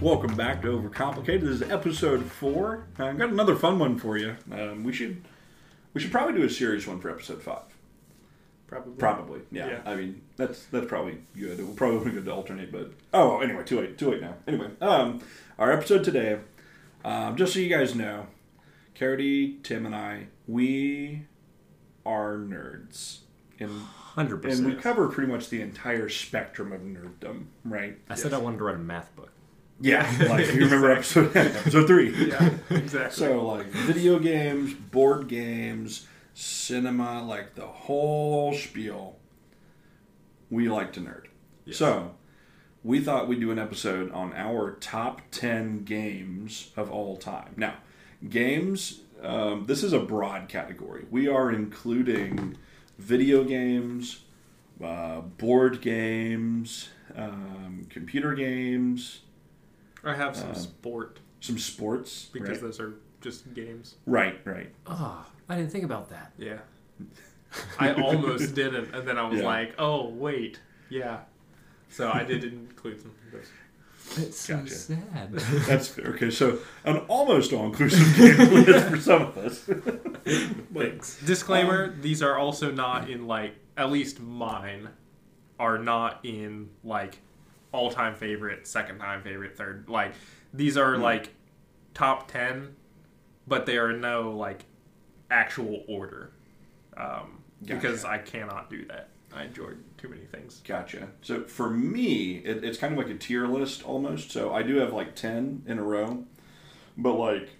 Welcome back to Overcomplicated. This is episode four. I've got another fun one for you. Um, we should we should probably do a serious one for episode five. Probably. Probably, yeah. Yeah. I mean, that's that's probably good. We'll probably good to alternate, but oh, anyway, too late, too late now. Anyway, um, our episode today, um, just so you guys know, Carity, Tim, and I, we are nerds, and Hundred and we cover pretty much the entire spectrum of nerddom, right? I said I wanted to write a math book. Yeah, like you remember episode episode three. Yeah, exactly. So like video games, board games, cinema, like the whole spiel. We like to nerd. Yes. So we thought we'd do an episode on our top ten games of all time. Now, games. Um, this is a broad category. We are including video games, uh, board games, um, computer games, I have some Uh, sport some sports. because right? those are just games. right, right. Oh, I didn't think about that. Yeah. I almost didn't, and then I was Yeah. like, "Oh wait, yeah." So I did include some of those. It's so Gotcha. sad. That's fair. Okay, so an almost all-inclusive game list for some of us. Thanks. Disclaimer: Um, These are also not in like at least mine are not in like all-time favorite, second-time favorite, third. Like these are Hmm. like top ten, but they are no like actual order um, because I cannot do that. I enjoyed too many things. Gotcha. So for me, it, it's kind of like a tier list almost. So I do have like 10 in a row, but like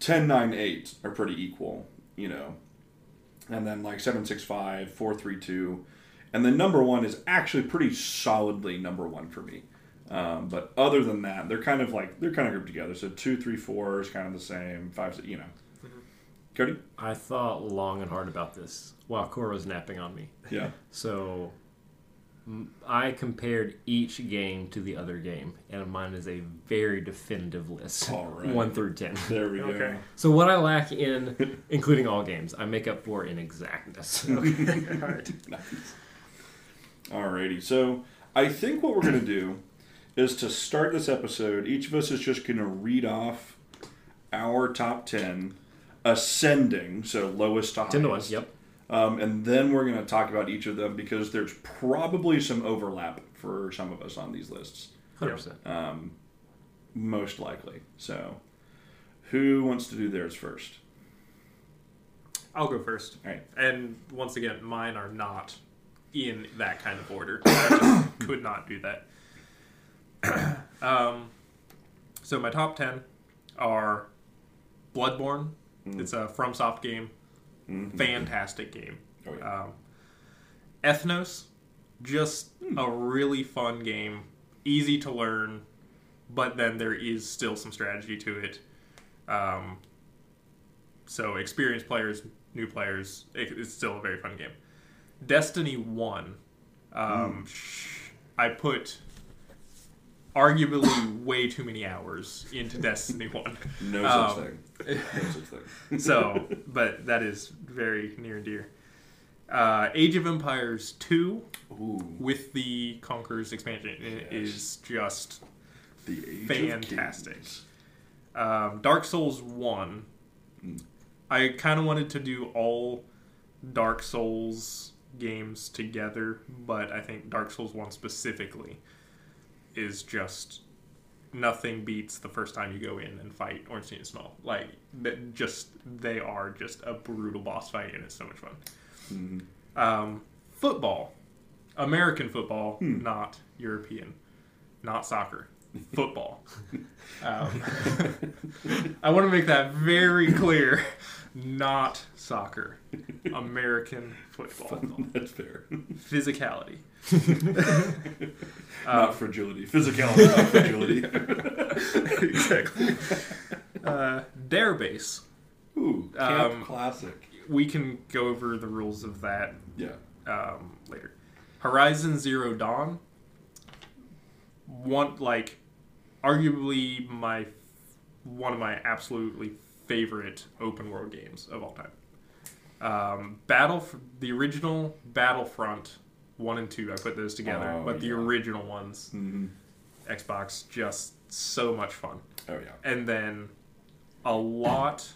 10, 9, 8 are pretty equal, you know. And then like 7, 6, 5, 4, 3, 2. And then number one is actually pretty solidly number one for me. Um, but other than that, they're kind of like, they're kind of grouped together. So two, three, four is kind of the same. 5, six, you know. Cody? I thought long and hard about this while Cora was napping on me. Yeah. So I compared each game to the other game, and mine is a very definitive list, All right. one through ten. There we go. Okay. So what I lack in, including all games, I make up for in exactness. Okay. All right. Nice. Alrighty, so I think what we're gonna do is to start this episode. Each of us is just gonna read off our top ten, ascending, so lowest to highest. ten to one. Yep. Um, and then we're gonna talk about each of them because there's probably some overlap for some of us on these lists, Hundred percent. um, most likely. So, who wants to do theirs first? I'll go first. All right. And once again, mine are not in that kind of order. I just could not do that. um, so my top ten are Bloodborne. It's a FromSoft game. Mhm. Fantastic game. Oh, yeah. Um, Ethnos, just a really fun game, easy to learn, but then there is still some strategy to it. Um, so experienced players, new players, it, it's still a very fun game. Destiny One, um, sh- I put arguably way too many hours into Destiny One. No Um, such thing. No such thing. so, but that is very near and dear. Uh, Age of Empires 2 Ooh, with the Conquerors expansion Yes. is just Fantastic. Um, Dark Souls 1. Mm. I kind of wanted to do all Dark Souls games together, but I think Dark Souls 1 specifically is just nothing beats the first time you go in and fight Ornstein and Smough. Like, that just they are just a brutal boss fight, and it's so much fun. Mhm. Um, football, American football, Hmm. not European, not soccer. Football. um, I want to make that very clear. Not soccer. American football. That's fair. Physicality. not fragility. Physicality, not fragility. exactly. Uh, Darebase. Ooh, camp Um, classic. We can go over the rules of that Yeah. um, later. Horizon Zero Dawn. One like, arguably my one of my absolutely favorite open world games of all time. Um, Battle, the original Battlefront one and two, I put those together, Oh, but the original ones, hmm Xbox, just so much fun. Oh yeah. And then a lot,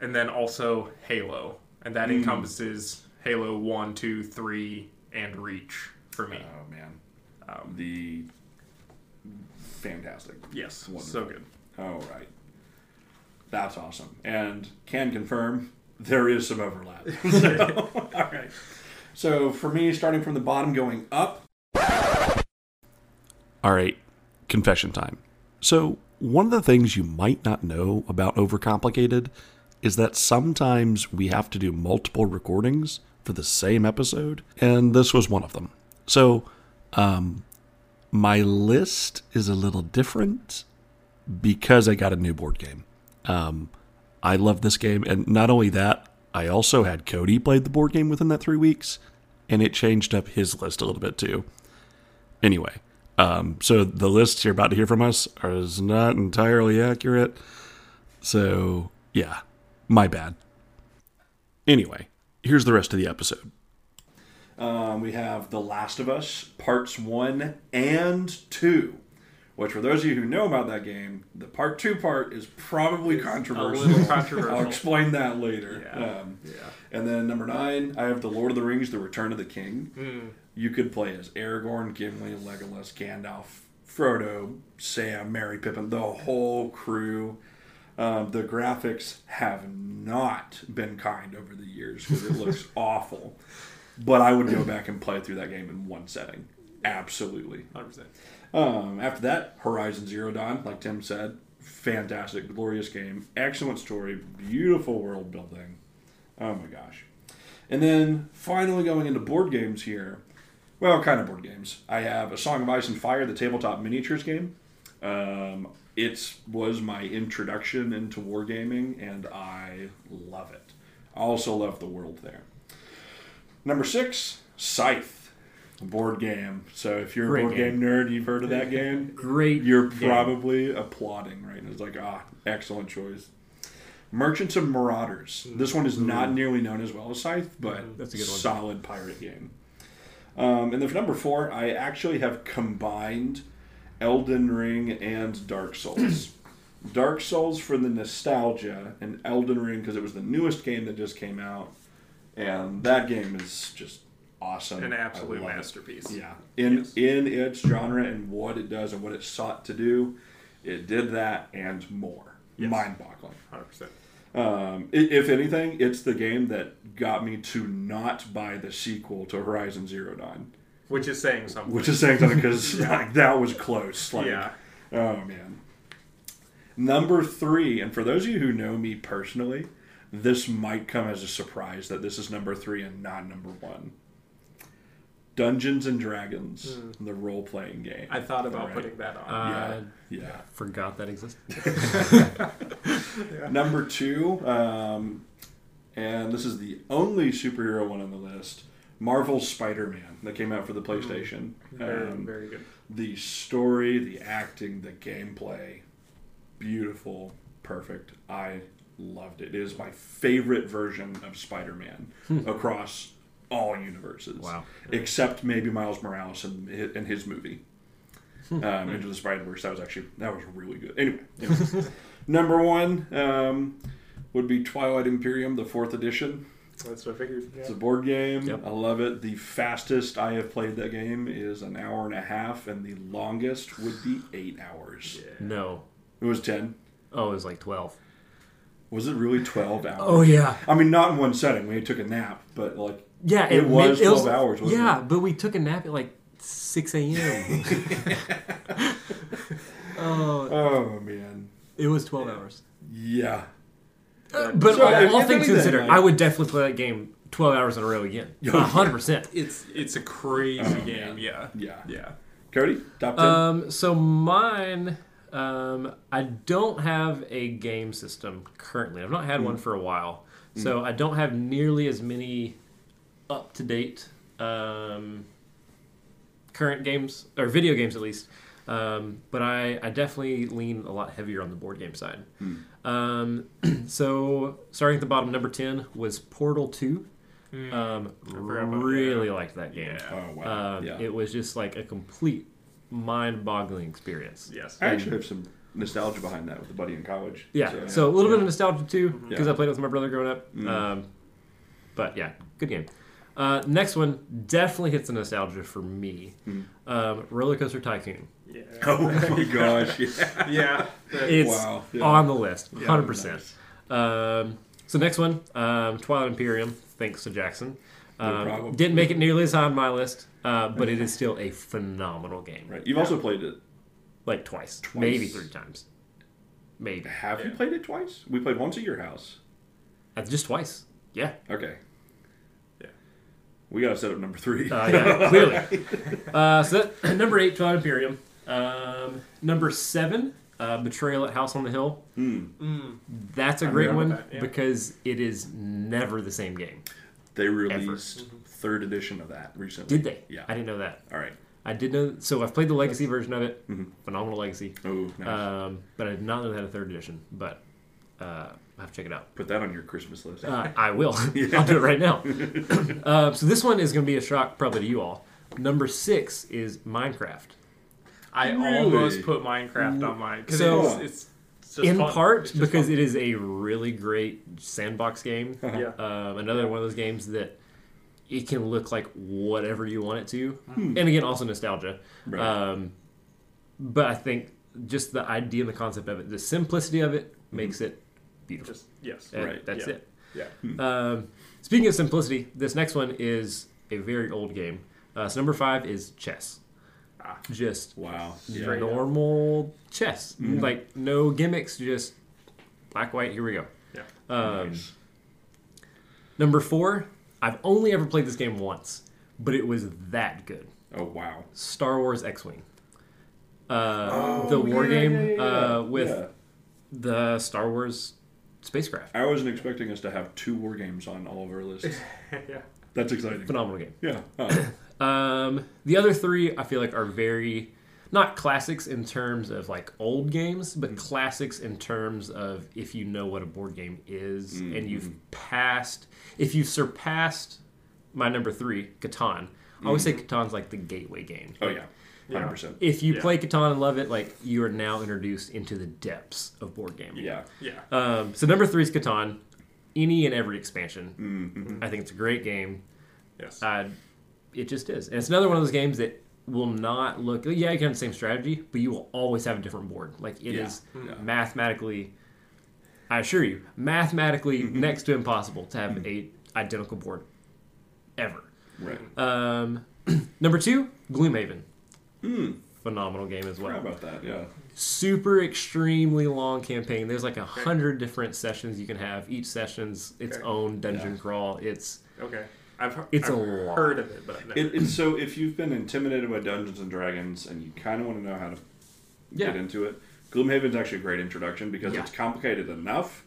and then also Halo, and that Mm. encompasses Halo One, Two, Three, and Reach for me. Oh man. Um, The fantastic. yes, Wonderful. so good. All right. That's awesome. And can confirm there is some overlap. So, all right. So for me, starting from the bottom going up. All right. Confession time. So, one of the things you might not know about Overcomplicated is that sometimes we have to do multiple recordings for the same episode, and this was one of them. So, um, my list is a little different because I got a new board game. Um, I love this game, and not only that, I also had Cody played the board game within that three weeks, and it changed up his list a little bit too. Anyway, um, so the list you're about to hear from us is not entirely accurate. So yeah, my bad. Anyway, here's the rest of the episode. Um, we have The Last of Us parts one and two, which for those of you who know about that game, the part two part is probably controversial. little I'll explain that later. Yeah. Um, Yeah. and then number nine, I have The Lord of the Rings: The Return of the King. Hmm. You could play as Aragorn, Gimli, Legolas, Gandalf, Frodo, Sam, Merry, Pippin, the whole crew. Um, the graphics have not been kind over the years because it looks awful. But I would go back and play through that game in one setting. Absolutely. 100%. Um, after that, Horizon Zero Dawn, like Tim said, fantastic, glorious game, excellent story, beautiful world building. Oh my gosh. And then finally going into board games here. Well, kind of board games. I have A Song of Ice and Fire, the tabletop miniatures game. Um, it was my introduction into wargaming, and I love it. I also love the world there. Number six, Scythe, board game. So if you're a board game. game. nerd, you've heard of that game. Great. You're game. probably applauding right now. It's like, ah, excellent choice. Merchants of Marauders. This one is not nearly known as well as Scythe, but That's a good one. solid pirate game. Um, and then for number four, I actually have combined Elden Ring and Dark Souls. Dark Souls for the nostalgia, and Elden Ring because it was the newest game that just came out, and that game is just awesome. An absolute love it. masterpiece. Yeah, in Yes. in its genre and what it does and what it sought to do, it did that and more. Yes. Mind-boggling. 100%. Um, if anything, it's the game that got me to not buy the sequel to Horizon Zero Dawn, Which is saying something. which is saying something because like that was close. Like, yeah. oh man. Number three, and for those of you who know me personally, this might come as a surprise that this is number three and not number one. Dungeons and Dragons, the role playing game. I thought about Right. putting that on. Uh, yeah, yeah. Forgot that existed. Number two, um, and this is the only superhero one on the list Marvel's Spider Man that came out for the PlayStation. very, Um, very good. the story, the acting, the gameplay, beautiful, perfect. I loved it. It is my favorite version of Spider Man across all universes. Wow. Except maybe Miles Morales and, and his movie. um, Into the Spider Verse. That was actually that was really good. Anyway, anyway. number one um, would be Twilight Imperium, the fourth edition. That's what I figured. It's a board game. Yep. I love it. The fastest I have played that game is an hour and a half, and the longest would be eight hours. No. It was ten. Oh, it was like 12. Was it really twelve hours? Oh, yeah. I mean, not in one setting. We took a nap, but like Yeah, It was made- 12 hours, wasn't yeah, it? but we took a nap at like 6 a.m. oh, oh man, it was 12 hours. yeah. But So, all, if- all if things anything, considered, like- I would definitely play that game 12 hours in a row again. Yeah. 100%. It's it's a crazy Oh, game. Yeah. Yeah. Yeah. Cody, top ten. Um, so mine, um, I don't have a game system currently. I've not had one for a while, so I don't have nearly as many up to date um, current games or video games at least. Um, but I, I definitely lean a lot heavier on the board game side. Um, so starting at the bottom, number ten was Portal Two. Um, forgot really liked that game. Yeah. Oh wow. Um, yeah. It was just like a complete mind-boggling experience. Yes. I actually have some nostalgia behind that with a buddy in college. Yeah, so, a little bit of nostalgia too, because Yeah. I played with my brother growing up. Mm. Um, but yeah, good game. Uh, next one definitely hits the nostalgia for me. Mm. Um, Roller Coaster Tycoon. Yeah. Oh my gosh. Yeah. yeah. It's Wow, yeah. on the list, Yeah, hundred percent. Nice. Um, so next one, um, Twilight Imperium. Thanks to Jackson. No Um, problem. didn't make it nearly as high on my list, uh, but it is still a phenomenal game. Right. You've also played it. Like twice, Twice. maybe three times, maybe Have you played it twice? We played once at your house. uh, just twice. Yeah, Okay. Yeah. We gotta set up number three. uh, yeah, clearly. Uh, so that, number eight, Twilight Imperium. Um, number seven, uh, Betrayal at House on the Hill. Hmm. Mm. That's a I great one that, yeah. because it is never the same game. They released third edition of that recently. Did they? Yeah. I didn't know that. All right. I did know. So I've played the legacy version of it. Mhm. Phenomenal legacy. Oh, nice. Um, but I did not know they had a third edition. But uh, I have to check it out. Put that on your Christmas list. Uh, I will. I'll do it right now. uh, so this one is going to be a shock probably to you all. Number six is Minecraft. I Really? almost put Minecraft on mine because So- it's, it's just In fun. part It's because fun. it is a really great sandbox game. yeah. Um, another one of those games that it can look like whatever you want it to, Hmm. and again, also nostalgia. Right. Um, but I think just the idea and the concept of it, the simplicity of it, Hmm. makes it beautiful. Just yes. And Right. That's Yeah. it. Yeah. Um, speaking of simplicity, this next one is a very old game. Uh, so number five is chess. Ah. Just wow. Yeah. up. normal chess, Mhm. like no gimmicks, just black white. Here we go. Yeah. Um, Nice. Number four, I've only ever played this game once, but it was that good. Oh wow. Star Wars X-wing. Uh, Oh, the war yeah, game yeah, yeah, Uh, with Yeah. the Star Wars spacecraft. I wasn't expecting us to have two war games on all of our lists. yeah. That's exciting. Phenomenal game. Yeah. Oh. Um, the other three I feel like are very not classics in terms of like old games, but Mm. classics in terms of if you know what a board game is Mm, and you've mhm. passed, if you've surpassed my number three, Catan. I always say Catan's like the gateway game. Oh yeah. Yeah. Hundred percent. If you Yeah. play Catan and love it, like you are now introduced into the depths of board gaming. Yeah. Yeah. Um, so number three is Catan. Any and every expansion. Mm-hmm. I think it's a great game. Yes. Uh, it just is. And it's another one of those games that will not look. Yeah, you can have the same strategy, but you will always have a different board. Like it is Yeah. Yeah. mathematically. I assure you, mathematically Mm-hmm. next to impossible to have a identical board ever. Right. Um, number two, Gloomhaven. Hmm. Phenomenal game as well. about that. Yeah. Super extremely long campaign. There's like a hundred different sessions you can have. Each session's its Okay. own dungeon Yeah. crawl. It's okay. I've, he- It's I've a lot. heard of it, but I've never. It, it's so if you've been intimidated by Dungeons and Dragons and you kind of want to know how to Yeah. get into it, Gloomhaven's actually a great introduction because Yeah. it's complicated enough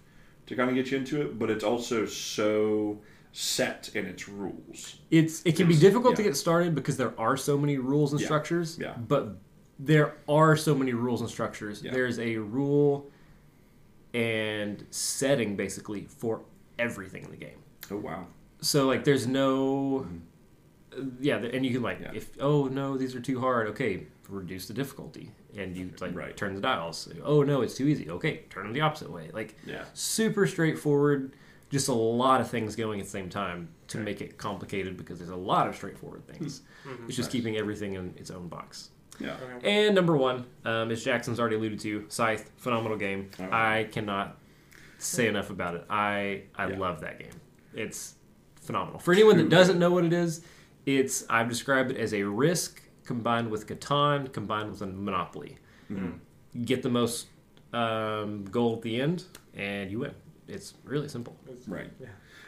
to kind of get you into it, but it's also so set in its rules. It's it can be It's- difficult to get started because there are so many rules and Yeah, structures. yeah. But there are so many rules and structures. Yeah. There's a rule and setting basically for everything in the game. Oh wow! So like there's no yeah, and you can like Mm-hmm. Yeah. if oh no these are too hard, okay, reduce the difficulty and you like Right. turn the dials. Oh no, it's too easy. Okay, turn them the opposite way. Like Yeah. super straightforward. Just a lot of things going at the same time to Okay. make it complicated because there's a lot of straightforward things. Mhm. It's just Nice. keeping everything in its own box. Yeah. And number one, um, as Jackson's already alluded to, Scythe, phenomenal game. Oh. I cannot say enough about it. I I Yeah. love that game. It's phenomenal. For anyone that doesn't know what it is, it's I've described it as a Risk combined with Catan combined with a Monopoly. Mhm. Get the most um, goal at the end, and you win. It's really simple. Right. Yeah.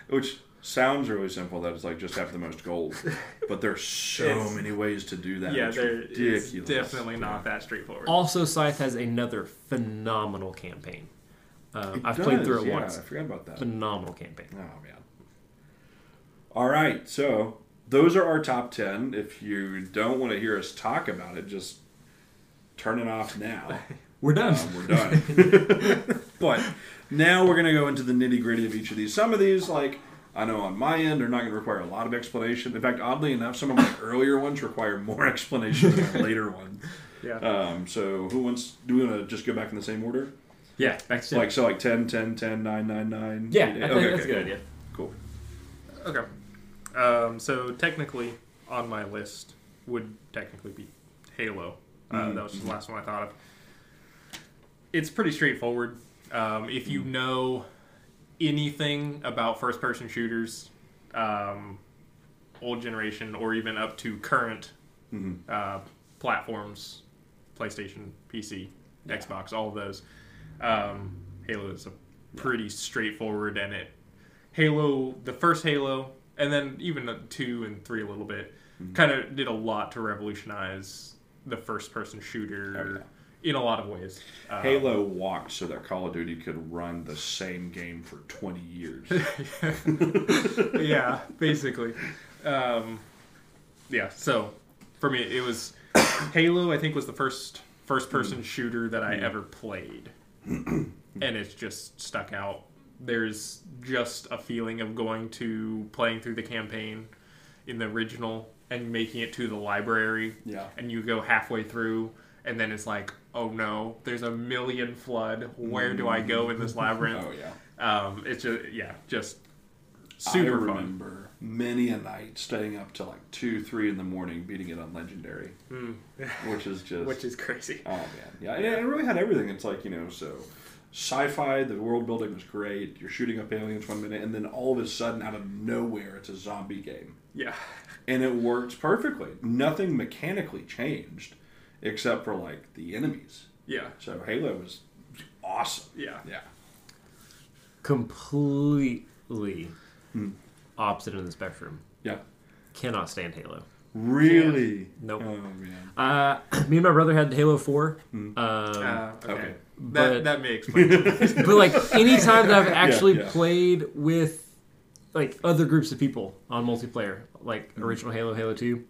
Which sounds really simple. That it's like just have the most gold, but there's so It's- many ways to do that. Yeah, it's there, ridiculous. it's definitely not that straightforward. Also, Scythe has another phenomenal campaign. Um, I've played does, through it yeah, once. I forgot about that. Phenomenal campaign. Oh man. All right, so those are our top ten. If you don't want to hear us talk about it, just turn it off now. We're done. Um, we're done. but now we're gonna go into the nitty gritty of each of these. Some of these, like I know on my end they're not going to require a lot of explanation. In fact, oddly enough, some of my earlier ones require more explanation than my later ones. Yeah. Um, so who wants? Do we want to just go back in the same order? Yeah, back to Like so, like 10, 10, 10, 9, 9, 9. yeah, I eight, eight. think Okay, that's okay, a good idea. Cool. Okay. Um, so technically, on my list would technically be Halo. Uh, Mhm. That was the last one I thought of. It's pretty straightforward. Um, if you know anything about first-person shooters, um, old generation or even up to current hmm uh, platforms, PlayStation, PC, Xbox, all of those. Um, Halo is a pretty straightforward, and it Halo, the first Halo, and then even two and three a little bit, Mhm. kind of did a lot to revolutionize the first-person shooter in a lot of ways. Um, Halo walked so that Call of Duty could run the same game for 20 years. yeah, basically. Um, yeah, so for me, it was Halo. I think was the first first-person shooter that I ever played, and it's just stuck out. There's just a feeling of going to playing through the campaign in the original and making it to the library, yeah. and you go halfway through. And then it's like, oh no, there's a million flood. Where do I go in this labyrinth? Oh, yeah. Um, it's just yeah, just super I fun. remember many a night staying up till like 2, 3 in the morning beating it on Legendary, Mm. which is just. Which is crazy. Oh, man. Yeah, and it really had everything. It's like, you know, so sci fi, the world building was great. You're shooting up aliens one minute, and then all of a sudden, out of nowhere, it's a zombie game. Yeah, and it works perfectly. Nothing mechanically changed except for like the enemies. yeah, So Halo was awesome. yeah. Yeah. Completely Hmm. opposite in the spectrum. Yeah. Cannot stand Halo. Really? Nope. Oh man. Uh, me and my brother had Halo Four. Hmm. Um, Uh, okay. okay. That But- that may explain. but like anytime that I've actually yeah. played with like other groups of people on multiplayer, like Hmm. original Halo, Halo Two,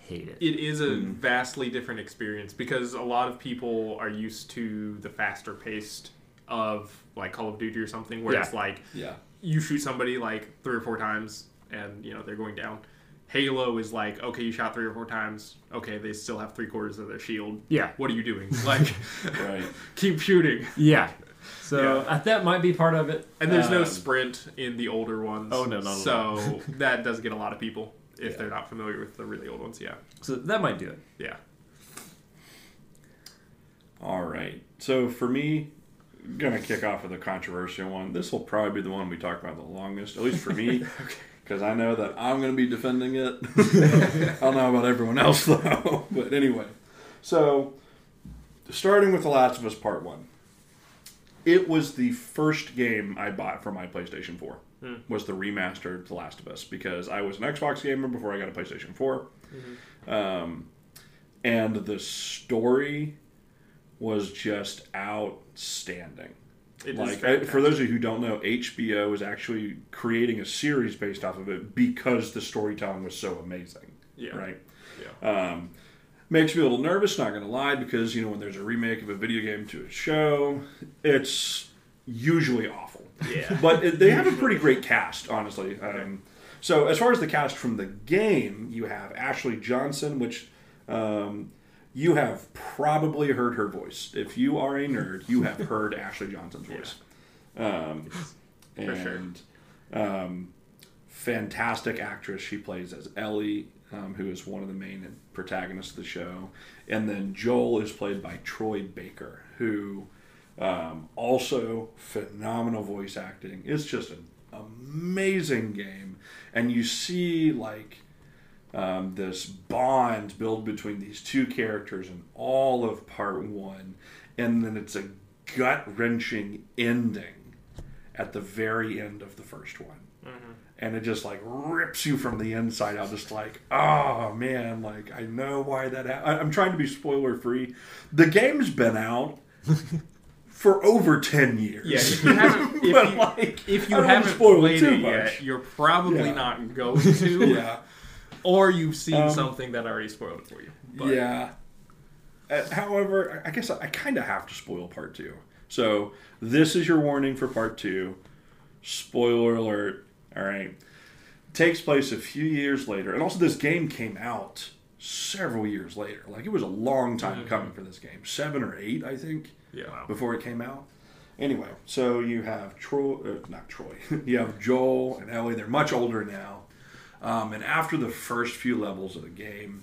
hate it. it is a Mm. vastly different experience because a lot of people are used to the faster paced of like Call of Duty or something, where Yeah. it's like Yeah. you shoot somebody like three or four times and you know they're going down. Halo is like okay, you shot three or four times. Okay, they still have three quarters of their shield. Yeah, What are you doing? Like, Right. keep shooting. yeah. So Yeah. uh, that might be part of it. And there's no Um, sprint in the older ones. Oh, no, not at So that does get a lot of people if Yeah. they're not familiar with the really old ones. Yeah, So that might do it. yeah. All right. So for me, gonna kick off with a controversial one. This will probably be the one we talk about the longest, at least for me, because I know that I'm gonna be defending it. I don't know about everyone else though. but anyway, so starting with The Last of Us Part One, it was the first game I bought for my PlayStation Four. Hmm. Was the remastered The Last of Us because I was an Xbox gamer before I got a PlayStation 4 um, and the story was just outstanding. It like I, for those of you who don't know, HBO is actually creating a series based off of it because the storytelling was so amazing. Yeah. Right. Yeah. Um, makes me a little nervous, not gonna lie, because you know when there's a remake of a video game to a show, it's usually awful. Yeah. but it, they have a pretty great cast, honestly. Um, so as far as the cast from the game, you have Ashley Johnson, which um, you have probably heard her voice. If you are a nerd, you have heard Ashley Johnson's voice. Um, For sure. um, fantastic actress. She plays as Ellie, um, who is one of the main protagonists of the show. And then Joel is played by Troy Baker, who um, also phenomenal voice acting. It's just an amazing game, and you see like um, this bond build between these two characters in all of part one, and then it's a gut wrenching ending at the very end of the first one. And it just like rips you from the inside out, just like, oh man, like I know why that. Ha- I- I'm trying to be spoiler free. The game's been out for over ten years. Yeah, if you haven't, if you, like, if you I don't wanna haven't it played it much. yet, you're probably Yeah. not going to. yeah. Or you've seen Um, something that already spoiled it for you. But Yeah. Uh, however, I I guess I kind of have to spoil part two. So this is your warning for part two. Spoiler alert: All right. Takes place a few years later. And also, this game came out several years later. Like, it was a long time Mm-hmm. coming for this game. Seven or eight, I think, Yeah. before it came out. Anyway, so you have Troy, uh, not Troy, you have Joel and Ellie. They're much older now. Um, and after the first few levels of the game,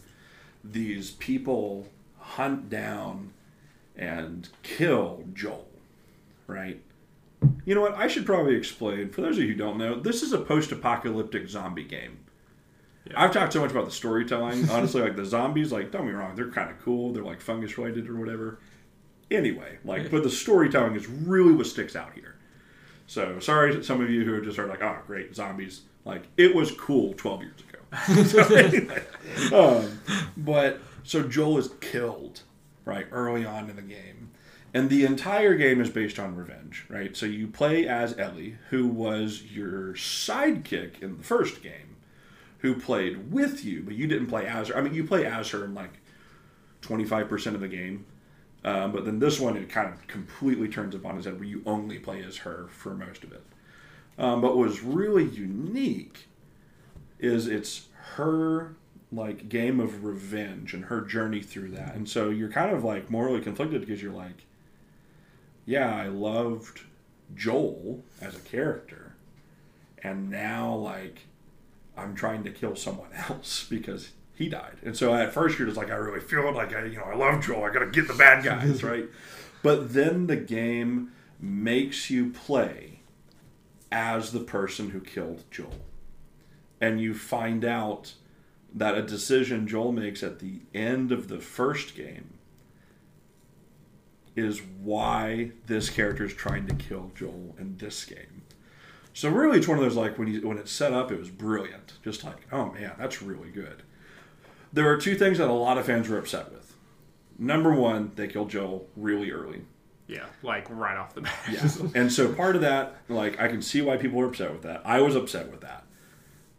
these people hunt down and kill Joel, right? You know what? I should probably explain. For those of you who don't know, this is a post-apocalyptic zombie game. Yeah. I've talked so much about the storytelling. Honestly, like the zombies, like don't be wrong, they're kind of cool. They're like fungus related or whatever. Anyway, like, but the storytelling is really what sticks out here. So sorry, to some of you who just are like, oh, great zombies. Like it was cool 12 years ago. So anyway, um, but so Joel is killed right early on in the game, and the entire game is based on revenge. Right, so you play as Ellie, who was your sidekick in the first game, who played with you, but you didn't play as her. I mean, you play as her in like 25% of the game. Um, but then this one, it kind of completely turns upon its head where you only play as her for most of it. Um, but what was really unique is it's her like game of revenge and her journey through that. And so you're kind of like morally conflicted because you're like, yeah, I loved Joel as a character, and now like I'm trying to kill someone else because he died. And so at first you're just like, I really feel it. Like I, you know, I love Joel. I got to get the bad guys, right? But then the game makes you play as the person who killed Joel, and you find out that a decision Joel makes at the end of the first game is why this character is trying to kill Joel in this game. So really, it's one of those like when you when it's set up, it was brilliant. Just like, oh man, that's really good. There are two things that a lot of fans were upset with. Number one, they killed Joel really early. Yeah. Like right off the bat. Yeah. and so part of that, like, I can see why people were upset with that. I was upset with that.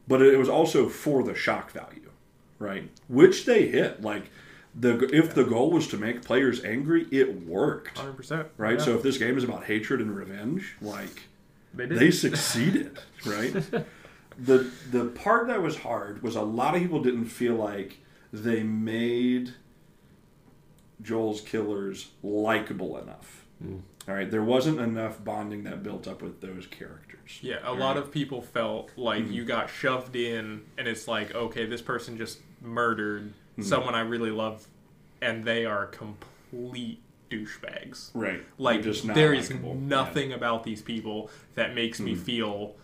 But it was also for the shock value, right? Which they hit. Like, the if the goal was to make players angry, it worked, 100%. right? Yeah. So if this game is about hatred and revenge, like, they they succeeded, right? the the part that was hard was a lot of people didn't feel like they made Joel's killers likable enough. Mm. All right, there wasn't enough bonding that built up with those characters. Yeah, a lot of people felt like mm-hmm. you got shoved in, and it's like, okay, this person just murdered mm-hmm. someone I really love, and they are complete douchebags. Right, Like, just not there is likable. nothing about these people that makes Hmm. me mm-hmm. feel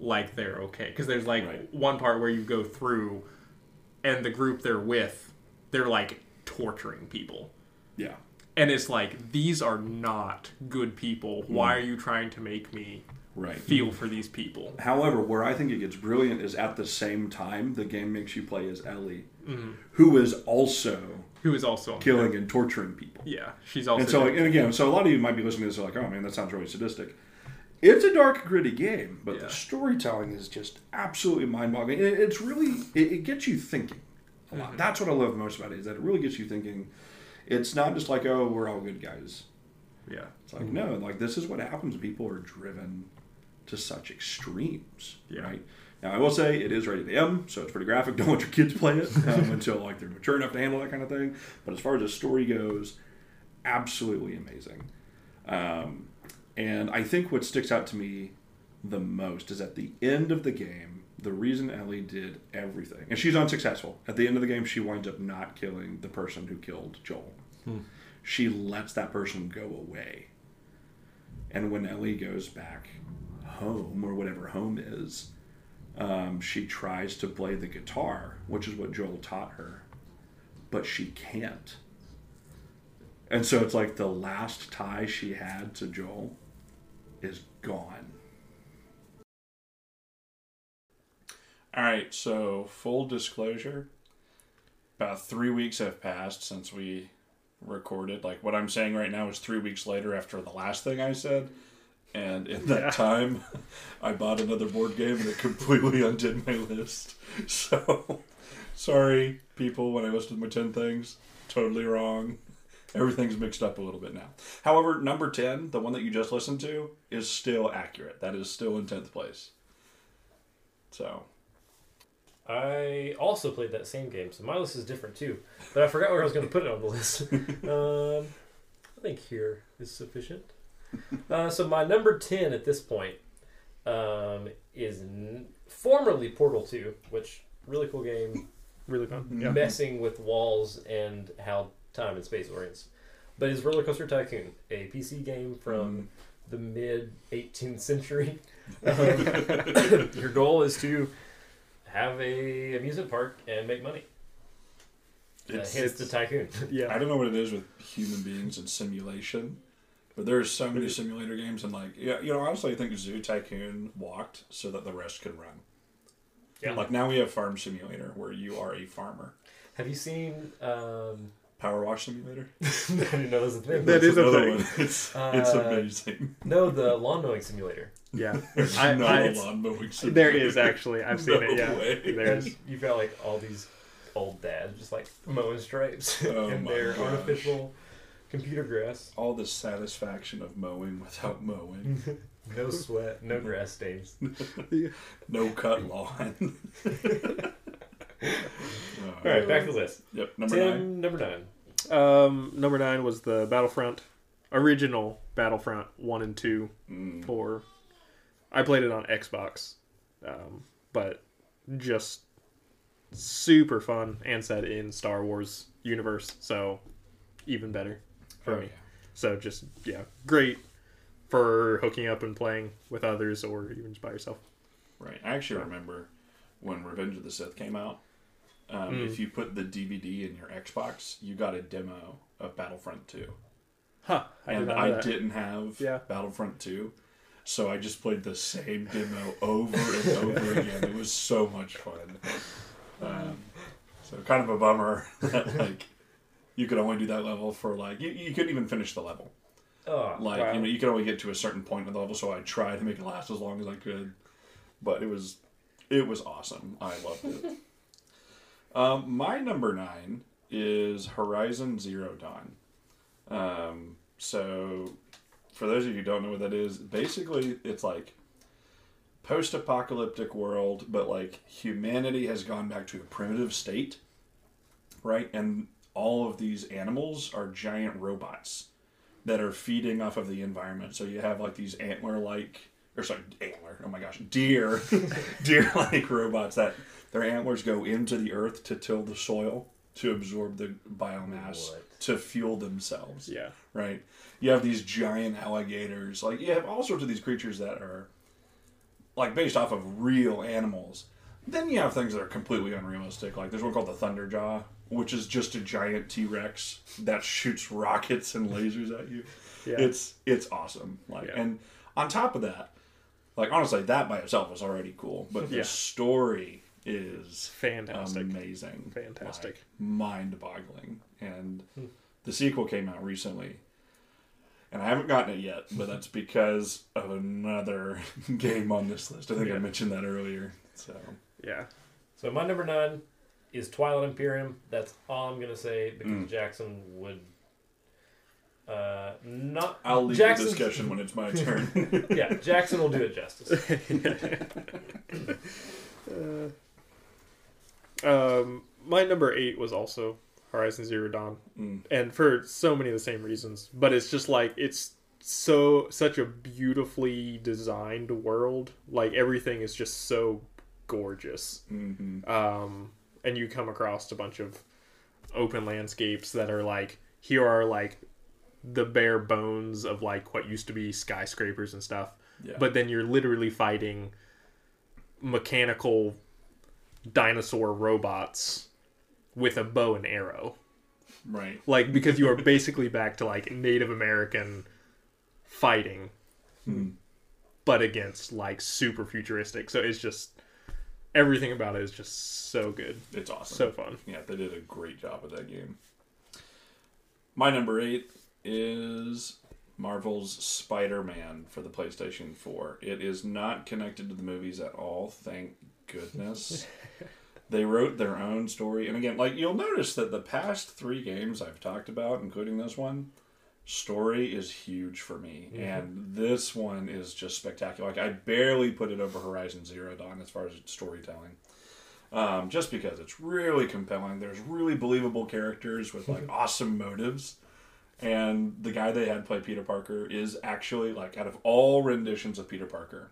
like they're okay. Because there's like Right. one part where you go through, and the group they're with, they're like torturing people. Yeah. And it's like, these are not good people. Why are you trying to make me. Right. feel for these people? However, where I think it gets brilliant is at the same time the game makes you play as Ellie, Mm-hmm. who is also Who is also killing and torturing people. Yeah, she's also. And so, like, and again, so a lot of you might be listening to this, like, oh man, that sounds really sadistic. It's a dark, gritty game, but Yeah. the storytelling is just absolutely mind-boggling. It- it's really, it, it gets you thinking a lot. That's what I love most about it is that it really gets you thinking. It's not just like, oh, we're all good guys. yeah, It's like, no, like this is what happens when people are driven to such extremes, Yeah. right? Now, I will say it is rated M, so it's pretty graphic. Don't let your kids play it um, until like they're mature enough to handle that kind of thing. But as far as the story goes, absolutely amazing. Um, and I think what sticks out to me the most is at the end of the game, the reason Ellie did everything, and she's unsuccessful. At the end of the game, she winds up not killing the person who killed Joel. She lets that person go away. And when Ellie goes back home, or whatever home is, um, she tries to play the guitar, which is what Joel taught her, but she can't. And so it's like the last tie she had to Joel is gone. All right, so full disclosure about three weeks have passed since we recorded. Like what I'm saying right now is three weeks later after the last thing I said. And in that time, I bought another board game and it completely undid my list. So, sorry, people, when I listed my 10 things, totally wrong. Everything's mixed up a little bit now. However, number 10, the one that you just listened to, is still accurate. That is still in 10th place. So I also played that same game, so my list is different too. But I forgot where I was going to put it on the list. um, I think here is sufficient. Uh, so my number ten at this point um, is n- formerly Portal Two, which really cool game, Really fun. Yeah. messing with walls and how time and space orients. But it's Roller Coaster Tycoon, a PC game from the mid 18th century. Um, your goal is to have a amusement park and make money. Uh, It's- hence the tycoon. I don't know what it is with human beings and simulation, but there's so many simulator games and like yeah, you know honestly I think Zoo Tycoon walked so that the rest could run. Yeah. Like now we have Farm Simulator where you are a farmer. Have you seen? Um, Power Wash Simulator. I didn't know that was a thing. That is a another thing. one. It's it's Uh, amazing. No, the lawn mowing simulator. Yeah. There's I- not I- a lawn mowing simulator. There is actually. I've seen No it. Yeah. way. There's. You've got like all these old dads just like mowing stripes Oh in my their gosh. artificial computer grass. all the satisfaction of mowing without mowing. No sweat, no grass stains. No cut lawn. All right, back to the list. Yep, number Tim, nine. number nine. Um, number nine was the Battlefront, original Battlefront one and two. Mm. For I played it on Xbox, um, but just super fun and set in Star Wars universe, so even better for Oh, me. yeah. So just yeah, great for hooking up and playing with others or even just by yourself. Right. I actually remember when Revenge of the Sith came out. Um, Mm. If you put the DVD in your Xbox, you got a demo of Battlefront 2. Huh? I and did I that. didn't have Yeah. Battlefront 2. So I just played the same demo over and over again. It was so much fun. Um, so kind of a bummer that like you could only do that level for like you, you couldn't even finish the level. Oh, Like Wow. you know you could only get to a certain point of the level, so I tried to make it last as long as I could. But it was it was awesome. I loved it. um, my number nine is Horizon Zero Dawn. Um, so for those of you who don't know what that is, basically it's like post-apocalyptic world, but like humanity has gone back to a primitive state, right? And all of these animals are giant robots that are feeding off of the environment. So you have like these antler-like, or sorry, antler. Oh my gosh, deer, deer-like robots that their antlers go into the earth to till the soil to absorb the biomass What? to fuel themselves Yeah. right? You have these giant alligators. Like you have all sorts of these creatures that are like based off of real animals. Then you have things that are completely unrealistic. Like there's one called the Thunderjaw, which is just a giant T Rex that shoots rockets and lasers at you. Yeah. It's it's awesome. Like Yeah. and on top of that, like honestly, that by itself is already cool. But the Yeah. story is Fantastic. amazing, Fantastic. mind-boggling. And Hmm. the sequel came out recently, and I haven't gotten it yet, but that's because of another game on this list. I think I mentioned that earlier. So Yeah. So my number nine is Twilight Imperium. That's all I'm gonna say because Mm. Jackson would uh, not. I'll leave Jackson's- the discussion when it's my turn. yeah, Jackson will do it justice. Um, my number eight was also Horizon Zero Dawn, Mm. and for so many of the same reasons. But it's just like it's so such a beautifully designed world. Like everything is just so gorgeous. hmm Um, and you come across a bunch of open landscapes that are like here are like the bare bones of like what used to be skyscrapers and stuff Yeah. but then you're literally fighting mechanical dinosaur robots with a bow and arrow right. like because you are basically back to like native american fighting Hmm. but against like super futuristic so it's just everything about it is just so good It's awesome. so fun Yeah, they did a great job with that game. My number eight is Marvel's Spider Man for the PlayStation 4. It is not connected to the movies at all, thank goodness. they wrote their own story. And again, like you'll notice that the past three games I've talked about, including this one, story is huge for me, and this one is just spectacular. Like I barely put it over Horizon Zero Dawn as far as storytelling. Um, just because it's really compelling. There's really believable characters with like awesome motives. And the guy they had play Peter Parker is actually like out of all renditions of Peter Parker,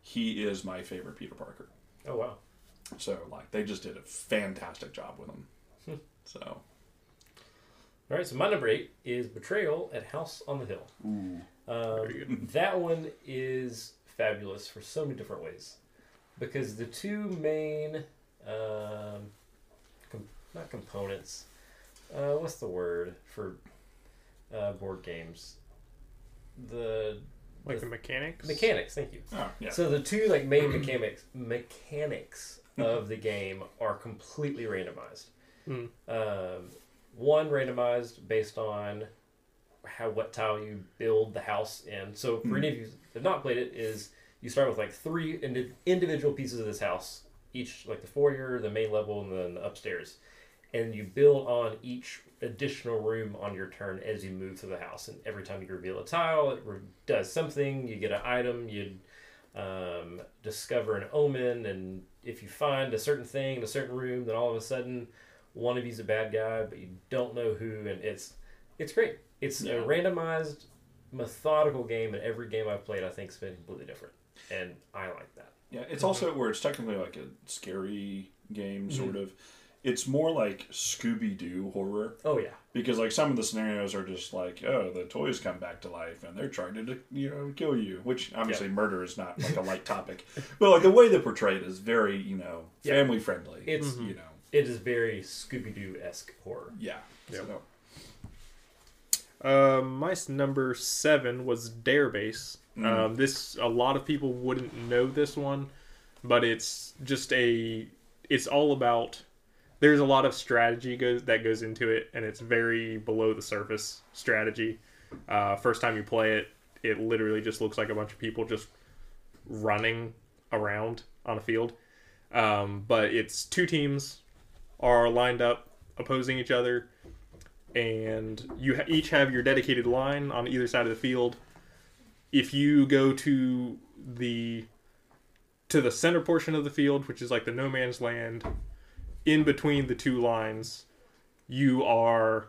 he is my favorite Peter Parker. Oh wow. So like they just did a fantastic job with them. so All right, so my number eight is Betrayal at House on the Hill. Um, that one is fabulous for so many different ways because the two main, um, com- not components, uh, what's the word for uh, board games? The Like the mechanics. mechanics. Thank you. oh yeah. So the two like main mechanics mechanics of the game are completely randomized. Mm. Um, one randomized based on how what tile you build the house in. So for any of you that have not played it, is you start with like three indi- individual pieces of this house, each like the foyer, the main level, and then the upstairs, and you build on each additional room on your turn as you move through the house. And every time you reveal a tile, it re- does something. You get an item. You um, discover an omen, and if you find a certain thing in a certain room, then all of a sudden one of you's a bad guy, but you don't know who, and it's it's great. It's Yeah. a randomized, methodical game, and every game I've played, I think, has been completely different, and I like that. Yeah, it's also where it's technically like a scary game, sort of. It's more like Scooby Doo horror Oh yeah, because like some of the scenarios are just like, oh, the toys come back to life and they're trying to you know kill you, which obviously murder is not like a light topic, but like the way they portray it is very you know Yeah. family friendly. It's- you know it is very Scooby Doo esque horror. yeah. Yep. So, Uh, my number seven was Darebase. Mm. Um, this a lot of people wouldn't know this one, but it's just a. It's all about. There's a lot of strategy goes that goes into it, and it's very below the surface strategy. Uh, first time you play it, it literally just looks like a bunch of people just running around on a field. Um, but it's two teams are lined up opposing each other and you ha- each have your dedicated line on either side of the field. If you go to the to the center portion of the field, which is like the no man's land, in between the two lines, you are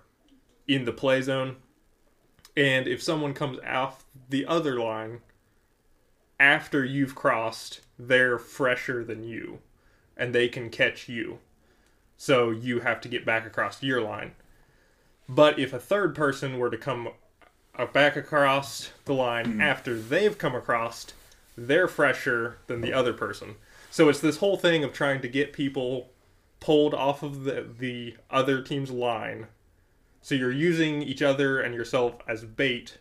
in the play zone. And if someone comes off the other line after you've crossed, they're fresher than you and they can catch you. So you have to get back across your line. But if a third person were to come back across the line hmm. after they've come across, they're fresher than the other person. So it's this whole thing of trying to get people pulled off of the, the other team's line. So you're using each other and yourself as bait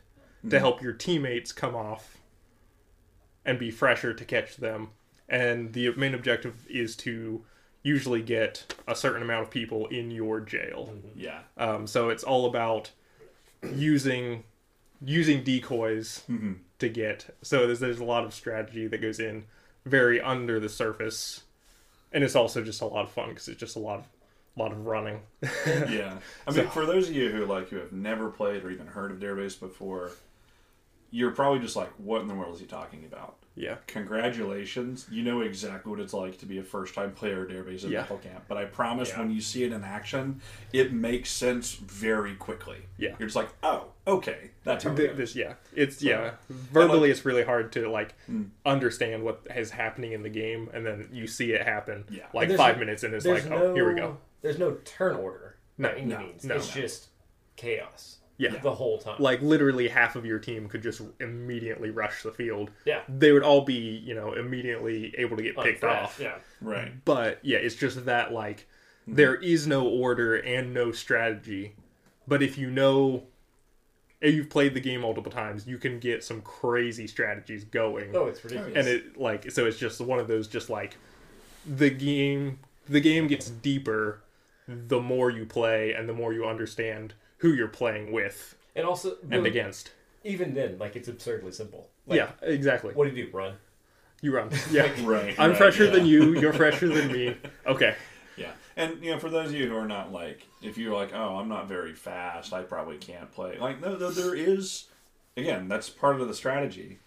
to help your teammates come off and be fresher to catch them. And the main objective is to usually get a certain amount of people in your jail. yeah. Um, so it's all about using using decoys Mhm. to get. So there's there's a lot of strategy that goes in, very under the surface, and it's also just a lot of fun because it's just a lot of lot of running. yeah. I mean, for those of you who like who have never played or even heard of Darebase before, you're probably just like, what in the world is he talking about? Yeah, Congratulations, you know exactly what it's like to be a first time player of Darebase at Yeah. Metal Camp. But I promise Yeah. when you see it in action, it makes sense very quickly. Yeah. You're just like, oh, okay. That's how it Th- this yeah, it's yeah. Verbally, it's really hard to like mm. understand what is happening in the game, and then you see it happen. Yeah. like five no- minutes and it's like, no oh, here we go. There's no turn order No, by any no, means. no, it's no. just chaos. Yeah. the whole time. Like literally half of your team could just immediately rush the field. yeah, They would all be, you know, immediately able to get picked unfresh, off. Yeah, Right. But yeah, it's just that like mm-hmm. there is no order and no strategy. But if you know if you've played the game multiple times, you can get some crazy strategies going. oh, it's ridiculous. and it like so it's just one of those just like the game the game gets deeper the more you play and the more you understand who you're playing with and also and the- against. even then, like it's absurdly simple. Like, yeah, exactly. What do you do? Run? You run. Yeah. Right. I'm right, fresher yeah. than you, you're fresher than me. Okay. Yeah, and you know, for those of you who are not like, if you're like, oh, I'm not very fast, I probably can't play. Like, no, no there is. Again, that's part of the strategy.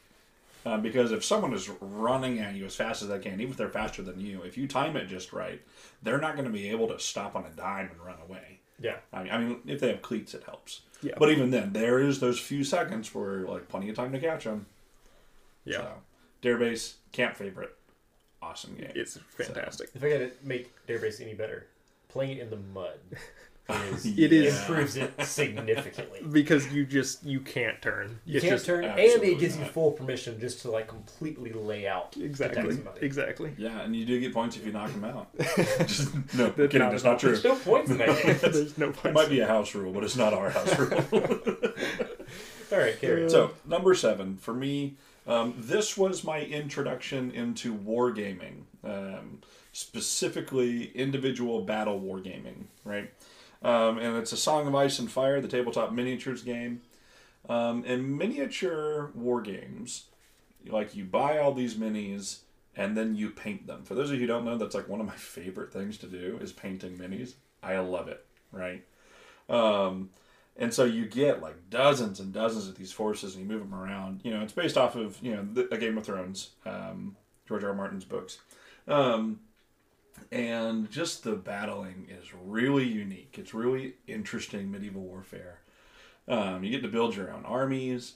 Uh, because if someone is running at you as fast as they can, even if they're faster than you, if you time it just right, they're not going to be able to stop on a dime and run away. Yeah. I mean, I mean, if they have cleats, it helps. Yeah. But even then, there is those few seconds where like plenty of time to catch them. Yeah. So, Darebase camp favorite, awesome game. It's fantastic. If I gotta make Darebase any better, playing it in the mud is It is- improves it significantly. Because you just you can't turn. You It's can't just turn, and it gives you full permission just to like completely lay out exactly exactly. Yeah, and you do get points if you knock them out. Just, no, That's kidding. not That's at not true. There's no points in that game. There's no points. It might be a house rule, but it's not our house rule. All right, carry on. so number seven for me, um, this was my introduction into wargaming, um, specifically individual battle wargaming, right? Um, and it's a Song of Ice and Fire, the tabletop miniatures game. Um, and miniature war games, like you buy all these minis and then you paint them. For those of you who don't know, that's like one of my favorite things to do is painting minis. I love it, right? Um, and so you get like dozens and dozens of these forces, and you move them around. You know, it's based off of you know the, a Game of Thrones, um, George R. R. Martin's books, um, and just the battling is really unique. It's really interesting medieval warfare. Um, you get to build your own armies,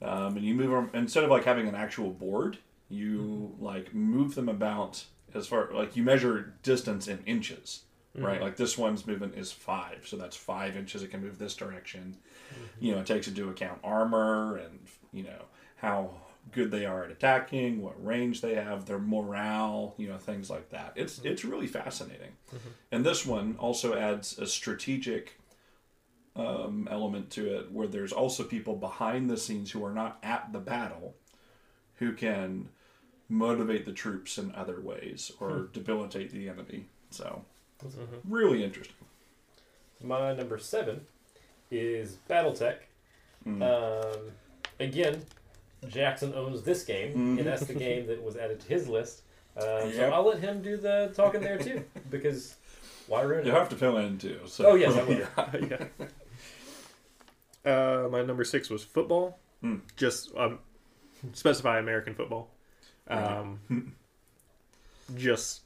um, and you move them instead of like having an actual board. You like move them about as far like you measure distance in inches right? Like this one's movement is five, so that's five inches. It can move this direction. You know, it takes into account armor and you know how good they are at attacking, what range they have, their morale, you know, things like that. It's mm-hmm. it's really fascinating. Mm-hmm. And this one also adds a strategic um, element to it, where there's also people behind the scenes who are not at the battle, who can motivate the troops in other ways or hmm. debilitate the enemy. So mm-hmm. really interesting. My number seven is BattleTech. Mm. Um, again, Jackson owns this game, and that's the game that was added to his list. Um, So I'll let him do the talking there too, because why ruin You it? have to fill in too. So. Oh, yes, I will. yeah. Uh, my number six was football. Hmm. Just um, specify American football. Um, just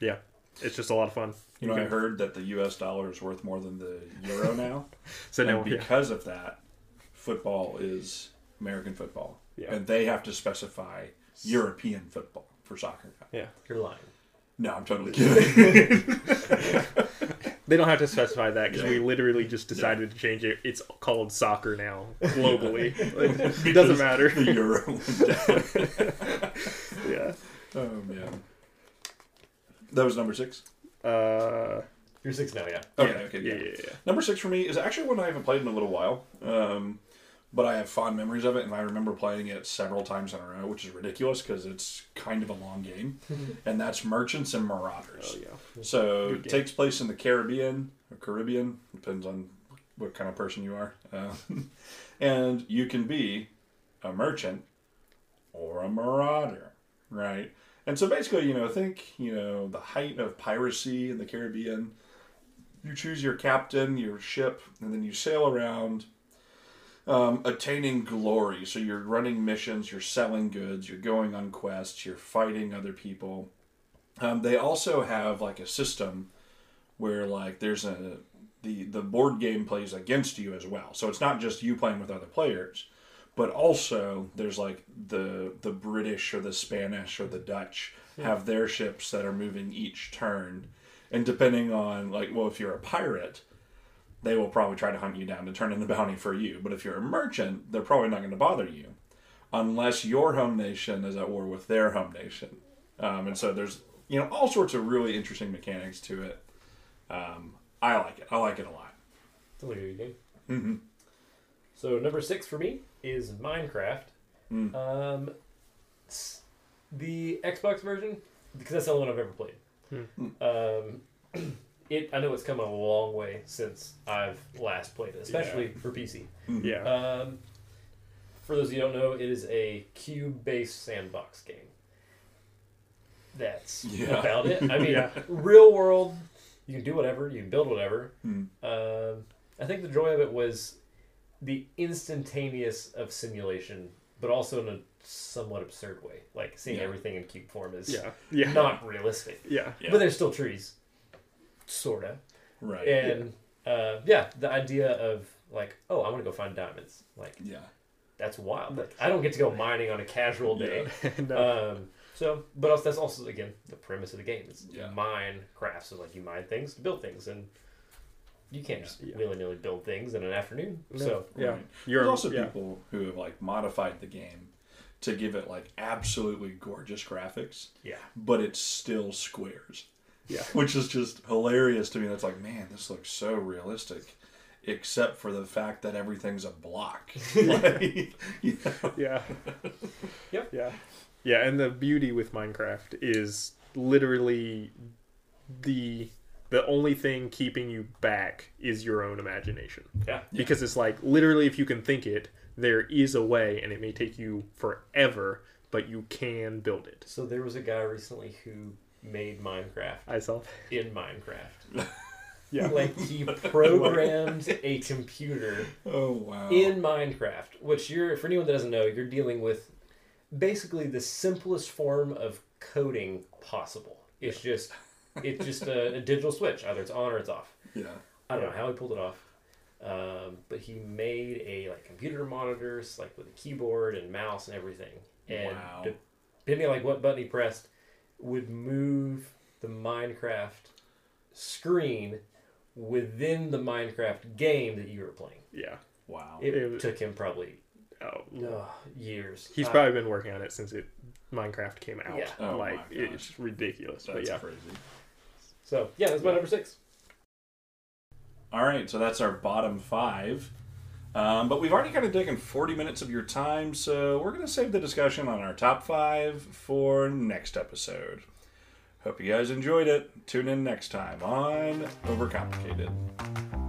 yeah, it's just a lot of fun. You know, I heard that the U.S. dollar is worth more than the euro now, so and no, yeah. because of that, football is American football, Yeah. and they have to specify European football for soccer. yeah, You're lying. No, I'm totally kidding. they don't have to specify that because we literally just decided to change it. It's called soccer now globally. it doesn't matter. the euro went down. yeah. Oh man, that was number six. Uh, You're six now, yeah. Okay, yeah, okay, yeah, yeah. yeah, yeah. Number six for me is actually one I haven't played in a little while, um, but I have fond memories of it, and I remember playing it several times in a row, which is ridiculous because it's kind of a long game, and that's Merchants and Marauders. Oh yeah. So it takes place in the Caribbean, or Caribbean, depends on what kind of person you are, uh, and you can be a merchant or a marauder, right? And so basically, you know, think you know the height of piracy in the Caribbean. You choose your captain, your ship, and then you sail around, um, attaining glory. So you're running missions, you're selling goods, you're going on quests, you're fighting other people. Um, they also have like a system where like there's a the the board game plays against you as well. So it's not just you playing with other players, but also there's like the the British or the Spanish or the Dutch have their ships that are moving each turn, and depending on like well if you're a pirate, they will probably try to hunt you down to turn in the bounty for you. But if you're a merchant, they're probably not going to bother you unless your home nation is at war with their home nation. Um, and so there's you know all sorts of really interesting mechanics to it. Um, I like it. I like it a lot. Sounds like a good game. hmm So number six for me is Minecraft. Mm. Um, the Xbox version because that's the only one I've ever played. Um, it I know it's come a long way since I've last played it, especially for PC. Yeah. Um, for those of you who don't know, it is a cube-based sandbox game. That's Yeah. about it. I mean, Yeah. real world you can do whatever, you can build whatever. Hmm. Um, I think the joy of it was the instantaneous of simulation, but also in a somewhat absurd way. Like seeing Yeah. everything in cube form is Yeah. Yeah. not realistic, Yeah. Yeah. but there's still trees, sorta. Right. And uh, yeah, the idea of like, oh, I'm gonna go find diamonds. Like yeah. that's wild. Like I don't get to go mining on a casual day. no. Um, so, but also, that's also again the premise of the game. It's Yeah. mine crafts. So like you mine things to build things, and you can't just Yeah. willy nilly build things in an afternoon. No. So yeah. Right. You're There's also yeah. people who have like modified the game to give it like absolutely gorgeous graphics, yeah, but it's still squares. Yeah. Which is just hilarious to me. That's like, man, this looks so realistic. Except for the fact that everything's a block. Like, you know? Yeah. Yep. Yeah. Yeah, and the beauty with Minecraft is literally the the only thing keeping you back is your own imagination. yeah, Because it's like literally if you can think it, there is a way and it may take you forever, but you can build it. So there was a guy recently who made Minecraft I saw in Minecraft. Yeah. like he programmed a computer Oh wow. in Minecraft, which you're for anyone that doesn't know, you're dealing with basically the simplest form of coding possible. It's just it's just a, a digital switch, either it's on or it's off. yeah. I don't know how he pulled it off, um, but he made a like computer monitors, like with a keyboard and mouse and everything. And Wow. depending on like what button he pressed, would move the Minecraft screen within the Minecraft game that you were playing. Yeah. Wow. It, It was- took him probably Oh. uh, years. He's Uh, probably been working on it since it Minecraft came out. Yeah. Oh like my gosh. it's ridiculous. That's but yeah. crazy. so yeah, that's my number six. All right, so that's our bottom five. Um, but we've already kind of taken 40 minutes of your time, so we're going to save the discussion on our top five for next episode. Hope you guys enjoyed it. Tune in next time on Overcomplicated.